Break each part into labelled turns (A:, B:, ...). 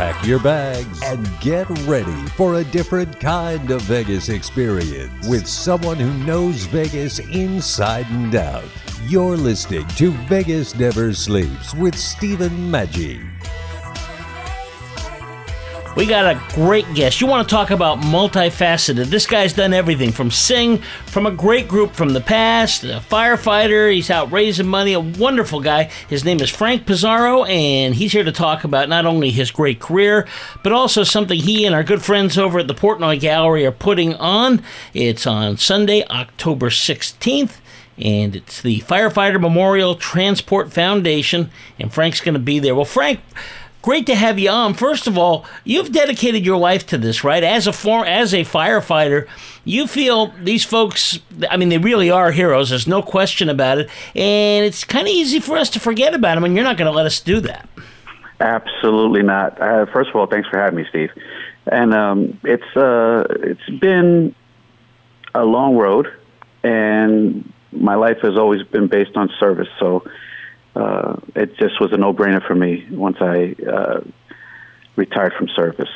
A: Pack your bags and get ready for a different kind of Vegas experience with someone who knows Vegas inside and out. You're listening to Vegas Never Sleeps with Stephen Maggi.
B: We got a great guest. You want to talk about multifaceted. This guy's done everything from sing, from a great group from the past, a firefighter. He's out raising money, a wonderful guy. His name is Frank Pizarro, and he's here to talk about not only his great career, but also something he and our good friends over at the Portnoy Gallery are putting on. It's on Sunday, October 16th and it's the Firefighter Memorial Transport Foundation, and Frank's going to be there. Well, Frank, great to have you on. First of all, you've dedicated your life to this, right? As a form, as a firefighter, you feel these folks. I mean, they really are heroes. There's no question about it, and it's kind of easy for us to forget about them, and you're not going to let us do that.
C: Absolutely not. Uh, first of all, thanks for having me, Steve. And um, it's uh, it's been a long road, and my life has always been based on service. So uh, it just was a no-brainer for me once I uh, retired from service.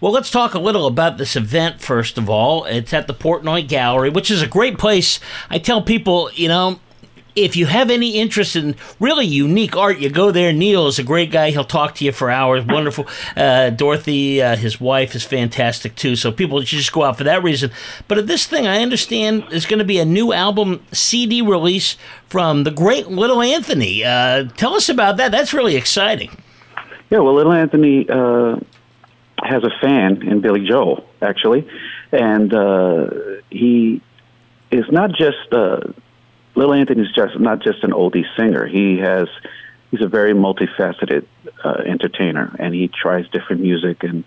B: Well, let's talk a little about this event first of all. It's at the Portnoy Gallery, which is a great place. I tell people, you know, if you have any interest in really unique art, you go there. Neil is a great guy. He'll talk to you for hours. Wonderful. Uh, Dorothy, uh, his wife, is fantastic too. So people should just go out for that reason. But this thing, I understand is going to be a new album CD release from the great Little Anthony. Uh, tell us about that. That's really exciting.
C: Yeah, well, Little Anthony uh, has a fan in Billy Joel, actually. And uh, he is not just uh, Little Anthony's just not just an oldie singer. He has he's a very multifaceted uh, entertainer, and he tries different music and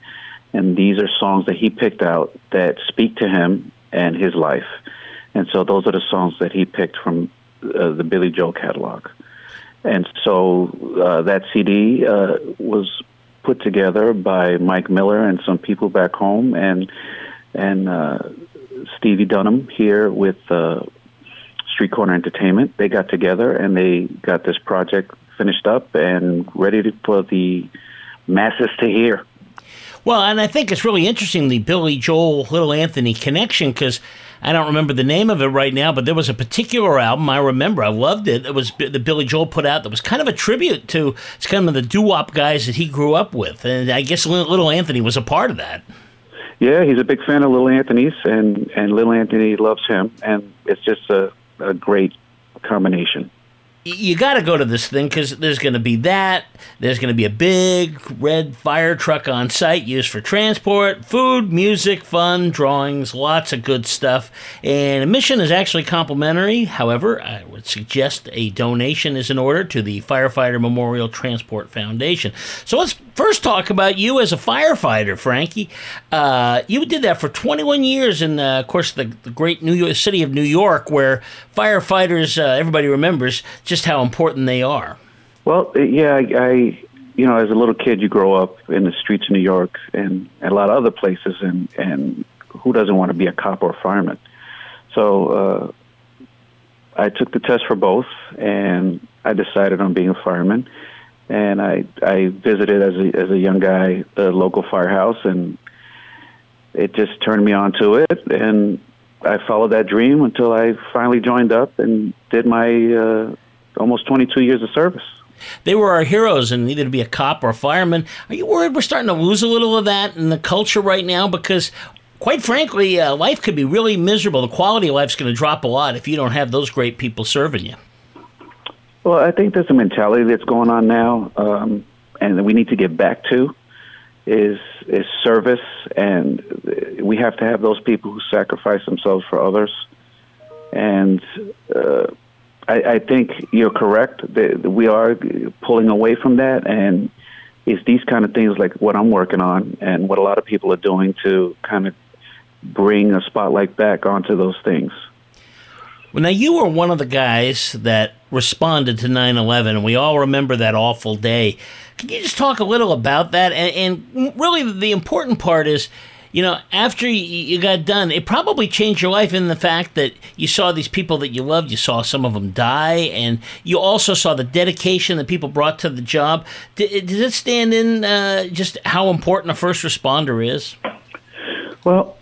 C: and these are songs that he picked out that speak to him and his life. And so those are the songs that he picked from uh, the Billy Joel catalog. And so uh, that CD uh, was put together by Mike Miller and some people back home, and and uh, Stevie Dunham here with uh, Street Corner Entertainment. They got together and they got this project finished up and ready to, for the masses to hear.
B: Well, and I think it's really interesting the Billy Joel Little Anthony connection because I don't remember the name of it right now, but there was a particular album I remember. I loved it. It was the Billy Joel put out that was kind of a tribute to it's kind of the doo wop guys that he grew up with, and I guess Little Anthony was a part of that.
C: Yeah, he's a big fan of Little Anthony's, and and Little Anthony loves him, and it's just a a great combination.
B: You got to go to this thing because there's going to be that. There's going to be a big red fire truck on site used for transport, food, music, fun, drawings, lots of good stuff. And admission is actually complimentary. However, I would suggest a donation is in order to the Firefighter Memorial Transport Foundation. So let's first talk about you as a firefighter, Frankie. Uh, you did that for 21 years in, uh, of course, the, the, great New York city of New York, where firefighters, uh, everybody remembers just how important they are.
C: Well, yeah, I, I, you know, as a little kid, you grow up in the streets of New York and, and a lot of other places, and and who doesn't want to be a cop or a fireman? So uh, I took the test for both, and I decided on being a fireman and I I visited as a as a young guy the local firehouse, and it just turned me on to it, and I followed that dream until I finally joined up and did my uh, almost 22 years of service.
B: They were our heroes, and needed to be a cop or a fireman. Are you worried we're starting to lose a little of that in the culture right now? Because quite frankly, uh, life could be really miserable. The quality of life's going to drop a lot if you don't have those great people serving you.
C: Well, I think there's a mentality that's going on now, um, and we need to get back to is is service, and we have to have those people who sacrifice themselves for others. And uh, I, I think you're correct that we are pulling away from that, and it's these kind of things like what I'm working on and what a lot of people are doing to kind of bring a spotlight back onto those things.
B: Well, now you were one of the guys that responded to 9 11, and we all remember that awful day. Can you just talk a little about that? And, and really, the important part is you know, after you got done, it probably changed your life in the fact that you saw these people that you loved, you saw some of them die, and you also saw the dedication that people brought to the job. Does it stand in uh, just how important a first responder is?
C: Well,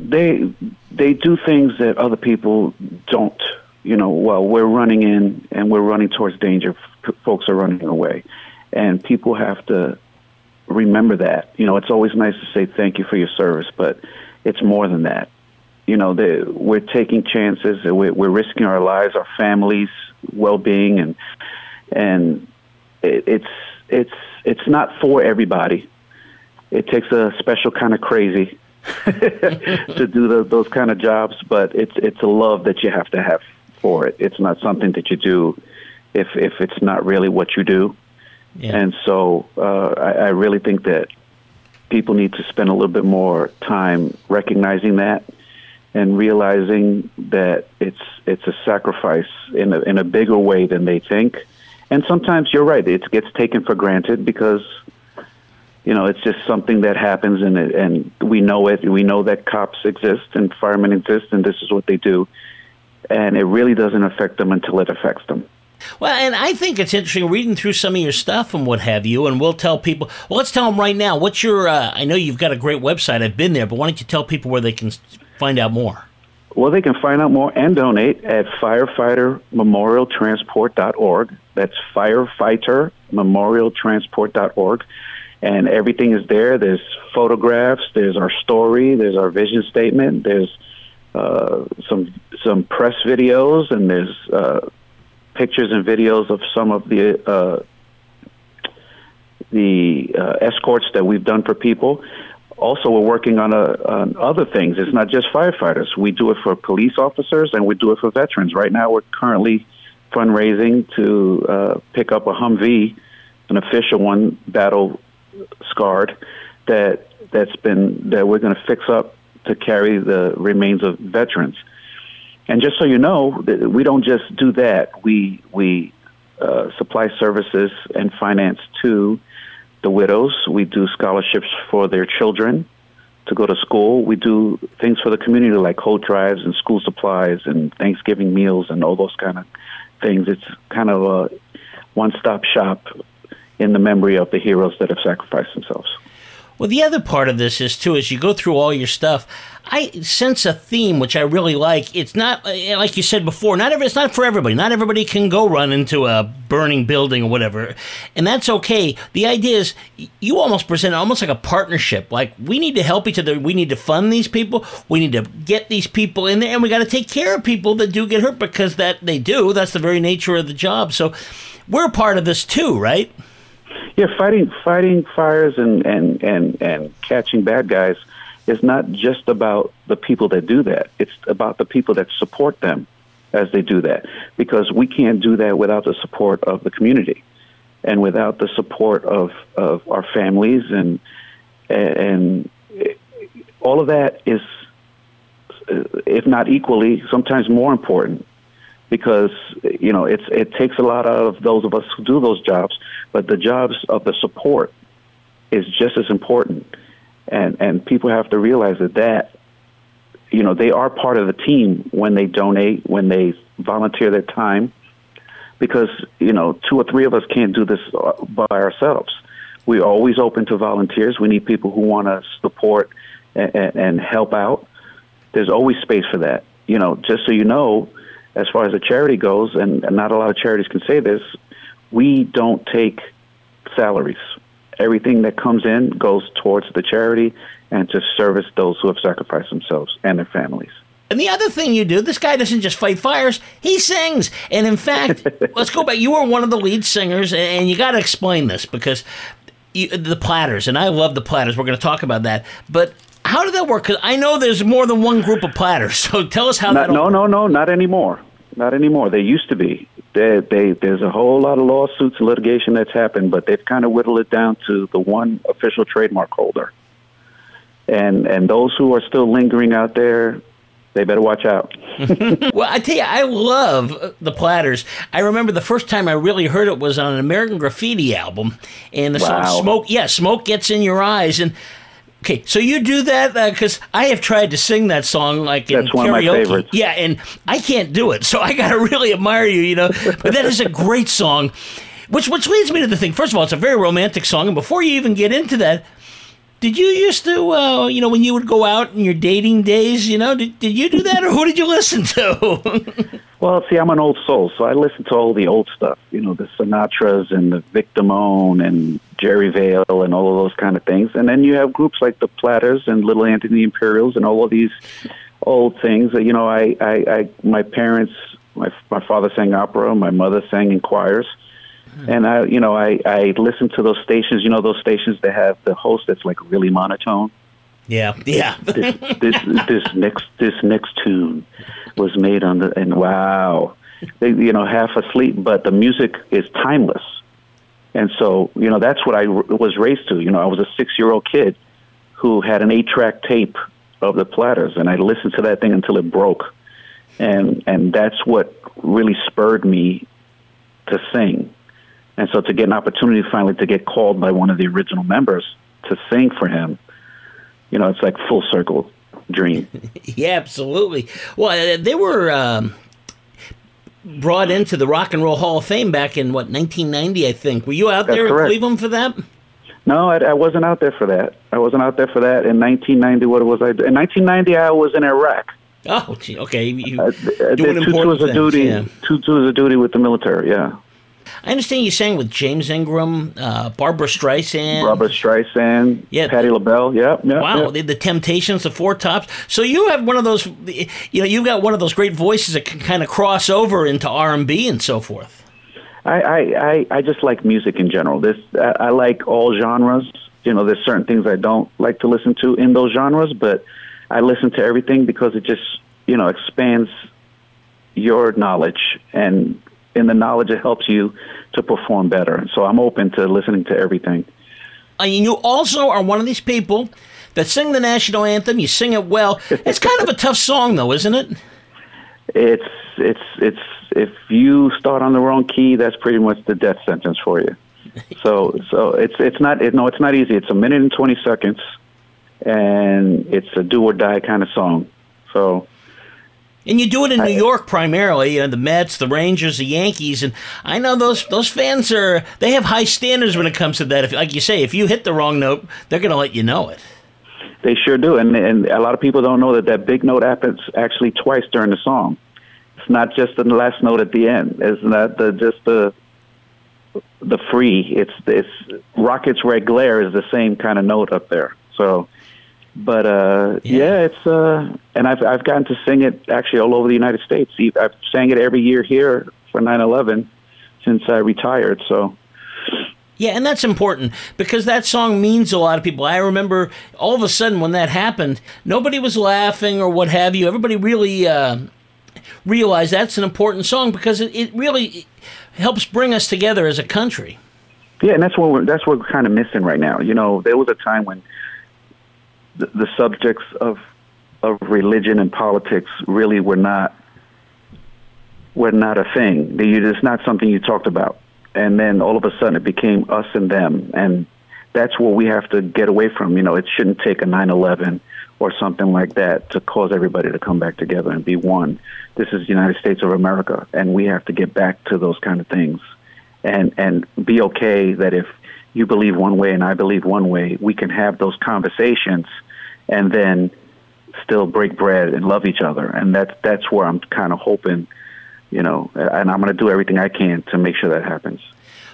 C: they they do things that other people don't. You know, well, we're running in and we're running towards danger. Folks are running away, and people have to remember that. You know, it's always nice to say thank you for your service, but it's more than that. You know, the, we're taking chances. We're, we're risking our lives, our families' well-being, and and it, it's it's it's not for everybody. It takes a special kind of crazy to do the, those kind of jobs, but it's it's a love that you have to have for it. It's not something that you do if if it's not really what you do. And so uh, I, I really think that people need to spend a little bit more time recognizing that and realizing that it's it's a sacrifice in a, in a bigger way than they think. And sometimes you're right; it gets taken for granted because you know it's just something that happens, and it, and we know it. We know that cops exist and firemen exist, and this is what they do. And it really doesn't affect them until it affects them.
B: Well, and I think it's interesting reading through some of your stuff and what have you, and we'll tell people. Well, let's tell them right now. What's your? Uh, I know you've got a great website. I've been there, but why don't you tell people where they can find out more?
C: Well, they can find out more and donate at firefightermemorialtransport.org. That's firefightermemorialtransport.org. And everything is there. There's photographs, there's our story, there's our vision statement, there's uh, some some press videos, and there's uh, pictures and videos of some of the uh, the uh, escorts that we've done for people. Also, we're working on, a, on other things. It's not just firefighters. We do it for police officers and we do it for veterans. Right now, we're currently fundraising to uh, pick up a Humvee, an official one, battle scarred, that that's been that we're going to fix up to carry the remains of veterans. And just so you know, we don't just do that. We we uh, supply services and finance to the widows. We do scholarships for their children to go to school. We do things for the community like coat drives and school supplies and Thanksgiving meals and all those kind of things. It's kind of a one-stop shop in the memory of the heroes that have sacrificed themselves.
B: Well, the other part of this is too, as you go through all your stuff, I sense a theme which I really like. It's not uh, like you said before. Not every, it's not for everybody. Not everybody can go run into a burning building or whatever, and that's okay. The idea is you almost present almost like a partnership. Like we need to help each other. We need to fund these people. We need to get these people in there, and we got to take care of people that do get hurt because that they do. That's the very nature of the job. So we're part of this too, right?
C: Yeah, fighting fighting fires and and and and catching bad guys is not just about the people that do that. It's about the people that support them as they do that because we can't do that without the support of the community and without the support of of our families and and all of that is if not equally sometimes more important because you know it's it takes a lot out of those of us who do those jobs, but the jobs of the support is just as important, and and people have to realize that that you know they are part of the team when they donate, when they volunteer their time, because you know two or three of us can't do this uh, by ourselves. We're always open to volunteers. We need people who want to support and, and help out. There's always space for that. You know, just so you know, as far as a charity goes, and, and not a lot of charities can say this, we don't take salaries. Everything that comes in goes towards the charity and to service those who have sacrificed themselves and their families.
B: And the other thing you do, this guy doesn't just fight fires, he sings. And in fact, let's go back. You were one of the lead singers, and you got to explain this because you, the platters, and I love the platters. We're going to talk about that. But how did that work? Because I know there's more than one group of platters. So tell us how
C: not,
B: that.
C: No, no, no, not anymore. Not anymore. They used to be. They, they, there's a whole lot of lawsuits and litigation that's happened, but they've kind of whittled it down to the one official trademark holder. and and those who are still lingering out there, they better watch out.
B: well, I tell you, I love uh, the Platters. I remember the first time I really heard it was on an American Graffiti album, and the
C: Wow.
B: song "Smoke." Yeah, smoke gets in your eyes, and okay, so you do that because I have tried to sing that song like in
C: That's one of my
B: karaoke.
C: favorites.
B: Yeah, and I can't do it, so I got to really admire you, you know. But that is a great song. Which, which leads me to the thing. First of all, it's a very romantic song, and before you even get into that, did you used to, uh, you know, when you would go out in your dating days, you know, did, did you do that, or who did you listen to?
C: Well, see, I'm an old soul, so I listen to all the old stuff. You know, the Sinatras and the Vic Damone and Jerry Vale and all of those kind of things. And then you have groups like the Platters and Little Anthony Imperials and all of these old things. You know, I, I, I my parents, my my father sang opera, my mother sang in choirs. Hmm. And I, you know, I I listen to those stations. You know, those stations that have the host that's like really monotone
B: yeah, yeah.
C: this this this next this next tune was made on the and wow. They you know half asleep but the music is timeless. And so you know that's what I was raised to. You know I was a 6 year old kid who had an 8 track tape of the platters and I listened to that thing until it broke. And and that's what really spurred me to sing. And so to get an opportunity finally to get called by one of the original members to sing for him you know, it's like full circle dream.
B: Yeah, absolutely. Well, uh, they were um, brought into the Rock and Roll Hall of Fame back in what 1990, I think. Were you out
C: That's
B: there in
C: correct.
B: Cleveland for that?
C: No, I, I wasn't out there for that. I wasn't out there for that in 1990. What was I? In 1990, I was in Iraq.
B: Oh, gee, okay. You,
C: I, I
B: doing
C: did two
B: important
C: tours of duty.
B: yeah.
C: Two tours of duty with the military. Yeah,
B: I understand you sang with James Ingram, uh, Barbra Streisand.
C: Robert Streisand,
B: Yeah.
C: Patti LaBelle. Yep, yep.
B: Wow, the, the Temptations, the Four Tops. So you have one of those, you know, you've got one of those great voices that can kind of cross over into R and B and so forth.
C: I, I, I, I just like music in general. This I, I like all genres. You know, there's certain things I don't like to listen to in those genres, but I listen to everything because it just you know expands your knowledge, and in the knowledge it helps you to perform better. So I'm open to listening to everything.
B: And you also are one of these people that sing the national anthem. You sing it well. It's kind of a tough song, though, isn't it?
C: It's it's it's if you start on the wrong key, that's pretty much the death sentence for you. So so it's it's not it, no it's not easy. It's a minute and twenty seconds, and it's a do or die kind of song. So
B: And you do it in New York primarily. You know, the Mets, the Rangers, the Yankees, and I know those those fans are they have high standards when it comes to that. If, like you say, if you hit the wrong note, they're going to let you know it.
C: they sure do, and and a lot of people don't know that that big note happens actually twice during the song. It's not just the last note at the end. It's not the just the the free. It's it's Rocket's Red Glare is the same kind of note up there. So, but uh,
B: Yeah.
C: yeah. it's uh, and I've I've gotten to sing it actually all over the United States. I've sang it every year here for 9/11 since I retired. So.
B: Yeah, and that's important because that song means a lot of people. I remember all of a sudden when that happened, nobody was laughing or what have you. Everybody really uh, realized that's an important song because it, it really helps bring us together as a country.
C: Yeah, and that's what we're, that's what we're kind of missing right now. You know, there was a time when the, subjects of of religion and politics really were not were not a thing. It's not something you talked about, and then all of a sudden it became us and them, and that's what we have to get away from. You know, it shouldn't take a nine eleven or something like that to cause everybody to come back together and be one. This is the United States of America, and we have to get back to those kind of things and and be okay that if you believe one way and I believe one way, we can have those conversations and then still break bread and love each other. And that's that's where I'm kind of hoping, you know, and I'm going to do everything I can to make sure that happens.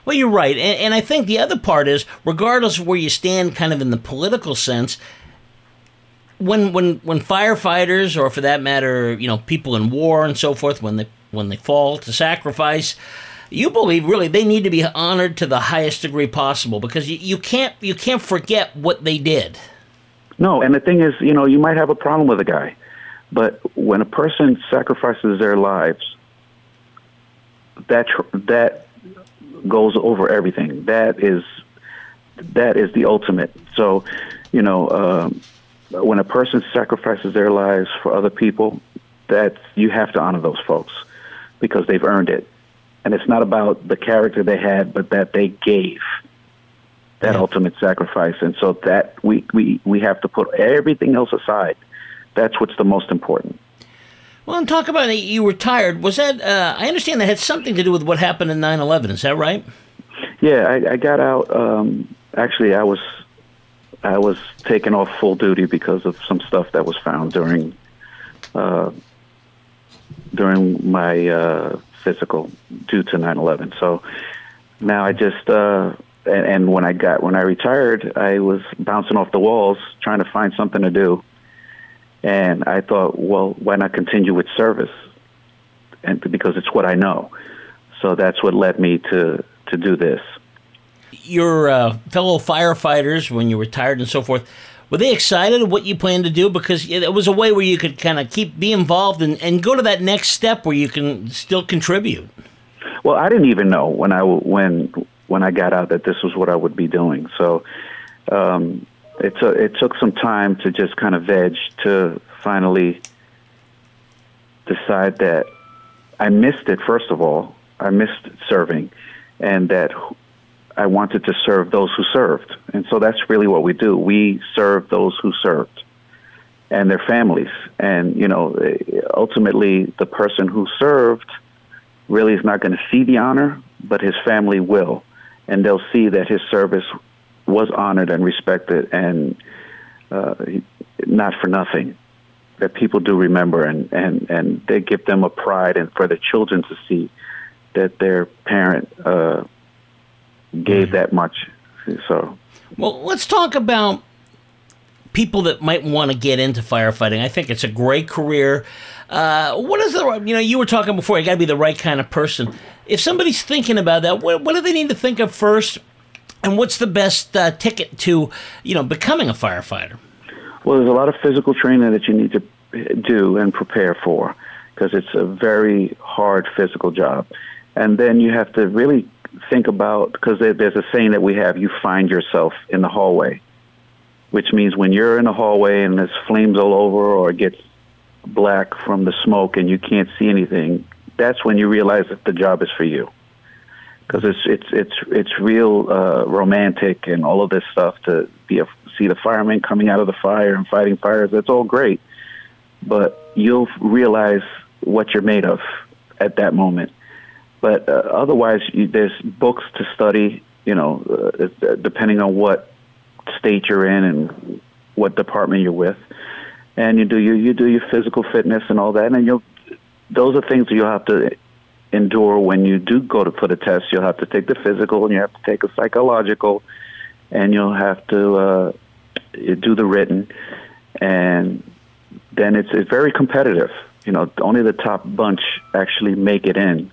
B: Well, you're right. And, and I think the other part is, regardless of where you stand kind of in the political sense, when, when, when firefighters, or for that matter, you know, people in war and so forth, when they, when they fall to sacrifice, you believe really they need to be honored to the highest degree possible because you, you can't you can't forget what they did.
C: No, and the thing is, you know, you might have a problem with a guy, but when a person sacrifices their lives, that tr- that goes over everything. That is that is the ultimate. So, you know, um, when a person sacrifices their lives for other people, that you have to honor those folks because they've earned it. And it's not about the character they had, but that they gave that
B: Yeah.
C: ultimate sacrifice. And so that we, we, we have to put everything else aside. That's what's the most important.
B: Well, and talk about it. You retired. Was that? Uh, I understand that had something to do with what happened in 9/11. Is that right?
C: Yeah, I, I got out. Um, actually, I was I was taken off full duty because of some stuff that was found during uh, during my uh, physical due to 9/11. So now I just uh, and, and when I got when I retired, I was bouncing off the walls trying to find something to do, and I thought, well, why not continue with service? And because it's what I know. So that's what led me to to do this.
B: Your uh, fellow firefighters, when you retired and so forth, were they excited at what you planned to do? Because it was a way where you could kind of keep be involved and, and go to that next step where you can still contribute.
C: Well, I didn't even know when I when when I got out that this was what I would be doing. So um, it took it took some time to just kind of veg to finally decide that I missed it. First of all, I missed serving, and that I wanted to serve those who served. And so that's really what we do. We serve those who served and their families. And you know, ultimately, the person who served really is not going to see the honor, but his family will, and they'll see that his service was honored and respected, and uh, not for nothing. That people do remember, and and and they give them a pride, and for the children to see that their parent uh, gave that much. So,
B: Well, let's talk about people that might want to get into firefighting. I think it's a great career. Uh, what is the you know you were talking before? You got to be the right kind of person. If somebody's thinking about that, what, what do they need to think of first? And what's the best uh, ticket to you know becoming a firefighter?
C: well, there's a lot of physical training that you need to do and prepare for because it's a very hard physical job. And then you have to really think about because there, there's a saying that we have: you find yourself in the hallway, which means when you're in the hallway and there's flames all over or it gets black from the smoke and you can't see anything, that's when you realize that the job is for you. Because it's it's it's it's real uh, romantic and all of this stuff to be a, see the firemen coming out of the fire and fighting fires. That's all great, but you'll realize what you're made of at that moment. But uh, otherwise, you, there's books to study. You know, uh, depending on what state you're in and what department you're with, and you do you you do your physical fitness and all that, and you'll those are things that you'll have to endure when you do go to put a test. You'll have to take the physical, and you have to take a psychological, and you'll have to uh, do the written, and then it's it's very competitive. You know, only the top bunch actually make it in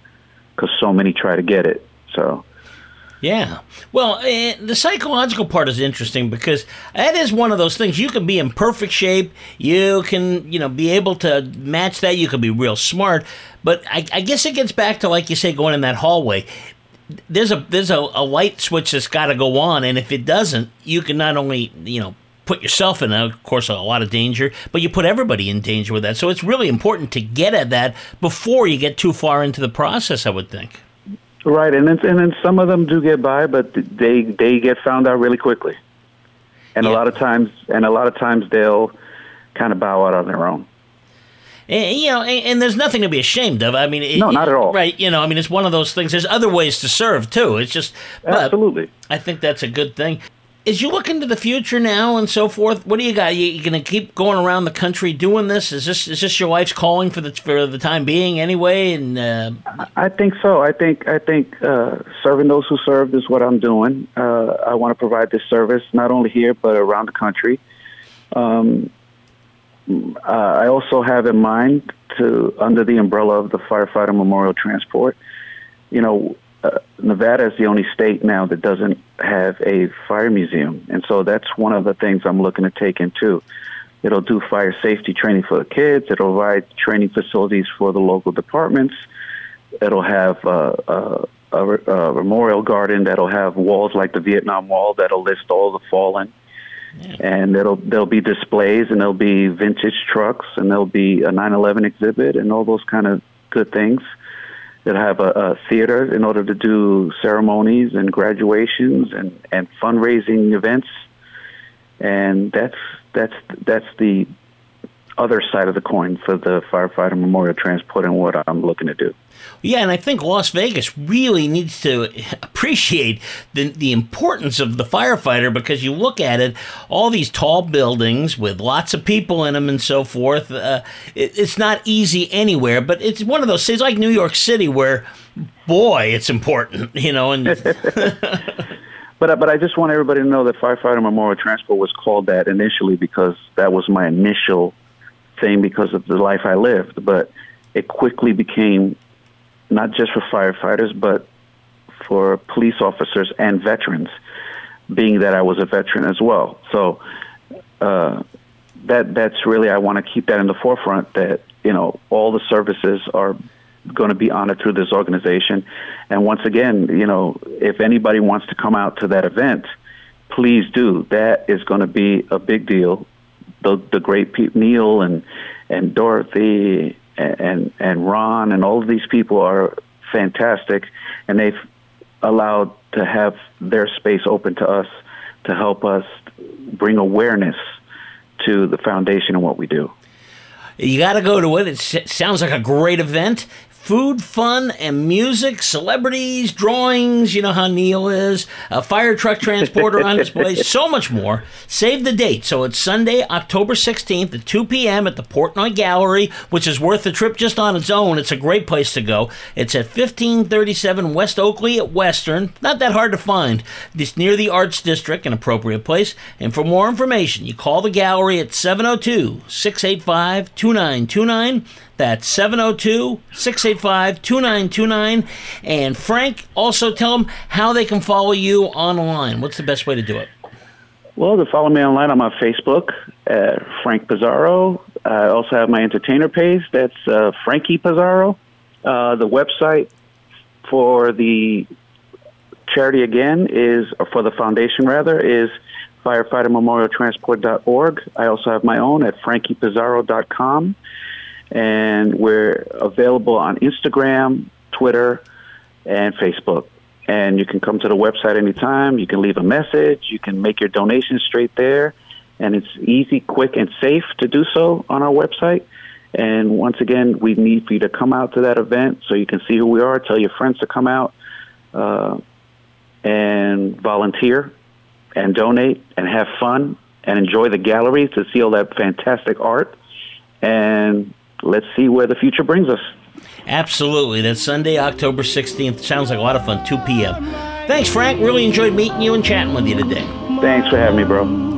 C: because so many try to get it. So.
B: Yeah. Well, eh, the psychological part is interesting because that is one of those things. You can be in perfect shape. You can, you know, be able to match that. You can be real smart. But I, I guess it gets back to, like you say, going in that hallway. There's a there's a, a light switch that's got to go on, and if it doesn't, you can not only, you know, put yourself in, of course, a lot of danger, but you put everybody in danger with that. So it's really important to get at that before you get too far into the process. I would think.
C: Right, and then and then some of them do get by, but they they get found out really quickly, and
B: Yeah.
C: a lot of times and a lot of times they'll kind of bow out on their own.
B: And, you know, and, and there's nothing to be ashamed of. I mean, it,
C: No, not at all.
B: Right? You know, I mean, it's one of those things. There's other ways to serve too. It's just, but
C: Absolutely.
B: I think that's a good thing. As you look into the future now and so forth, what do you got? You, you going to keep going around the country doing this? Is this is this your life's calling for the for the time being anyway? And uh,
C: I think so. I think I think uh, serving those who served is what I'm doing. Uh, I want to provide this service not only here but around the country. Um, uh, I also have in mind to under the umbrella of the firefighter memorial transport. You know, uh, Nevada is the only state now that doesn't have a fire museum, and so that's one of the things I'm looking to take into. It'll do fire safety training for the kids. It'll provide training facilities for the local departments. It'll have uh, uh, a, a memorial garden that'll have walls like the Vietnam Wall that'll list all the fallen. And there'll there'll be displays and there'll be vintage trucks and there'll be a 9/11 exhibit and all those kind of good things. They'll have a, a theater in order to do ceremonies and graduations and and fundraising events. And that's that's that's the other side of the coin for the firefighter memorial transport and what I'm looking to do.
B: Yeah, and I think Las Vegas really needs to appreciate the, the importance of the firefighter because you look at it, all these tall buildings with lots of people in them and so forth. Uh, it, it's not easy anywhere, but it's one of those cities like New York City where, boy, it's important, you know. And
C: But but I just want everybody to know that firefighter memorial transport was called that initially because that was my initial thing because of the life I lived. But it quickly became not just for firefighters, but for police officers and veterans, being that I was a veteran as well. So uh, that that's really I want to keep that in the forefront. That you know all the services are going to be honored through this organization. And once again, you know, if anybody wants to come out to that event, please do. That is going to be a big deal. The the great Pete Neil and and Dorothy and and Ron and all of these people are fantastic, and they've allowed to have their space open to us to help us bring awareness to the foundation and what we do.
B: You got to go to it. It sounds like a great event food, fun, and music, celebrities, drawings. You know how Neil is, a fire truck transporter on display, so much more. Save the date. So it's Sunday, October 16th at 2 p.m. at the Portnoy Gallery, which is worth the trip just on its own. It's a great place to go. It's at 1537 West Oakey at Western. Not that hard to find. It's near the Arts District, an appropriate place. And for more information, you call the gallery at 702 685 2929. That's 702 685 2929. And Frank, also tell them how they can follow you online. What's the best way to do it?
C: Well, to follow me online, I'm on Facebook, uh, Frank Pizarro. I also have my entertainer page. That's uh, Frankie Pizarro. Uh, the website for the charity again is, or for the foundation rather, is firefightermemorialtransport.org. I also have my own at frankiepizarro.com and we're available on Instagram, Twitter, and Facebook. And you can come to the website anytime. You can leave a message. You can make your donation straight there. And it's easy, quick, and safe to do so on our website. And once again, we need for you to come out to that event so you can see who we are. Tell your friends to come out uh, and volunteer and donate and have fun and enjoy the gallery to see all that fantastic art. And let's see where the future brings us.
B: Absolutely. That's Sunday, October 16th. Sounds like a lot of fun, 2 p.m. Thanks, Frank. Really enjoyed meeting you and chatting with you today.
C: Thanks for having me, bro.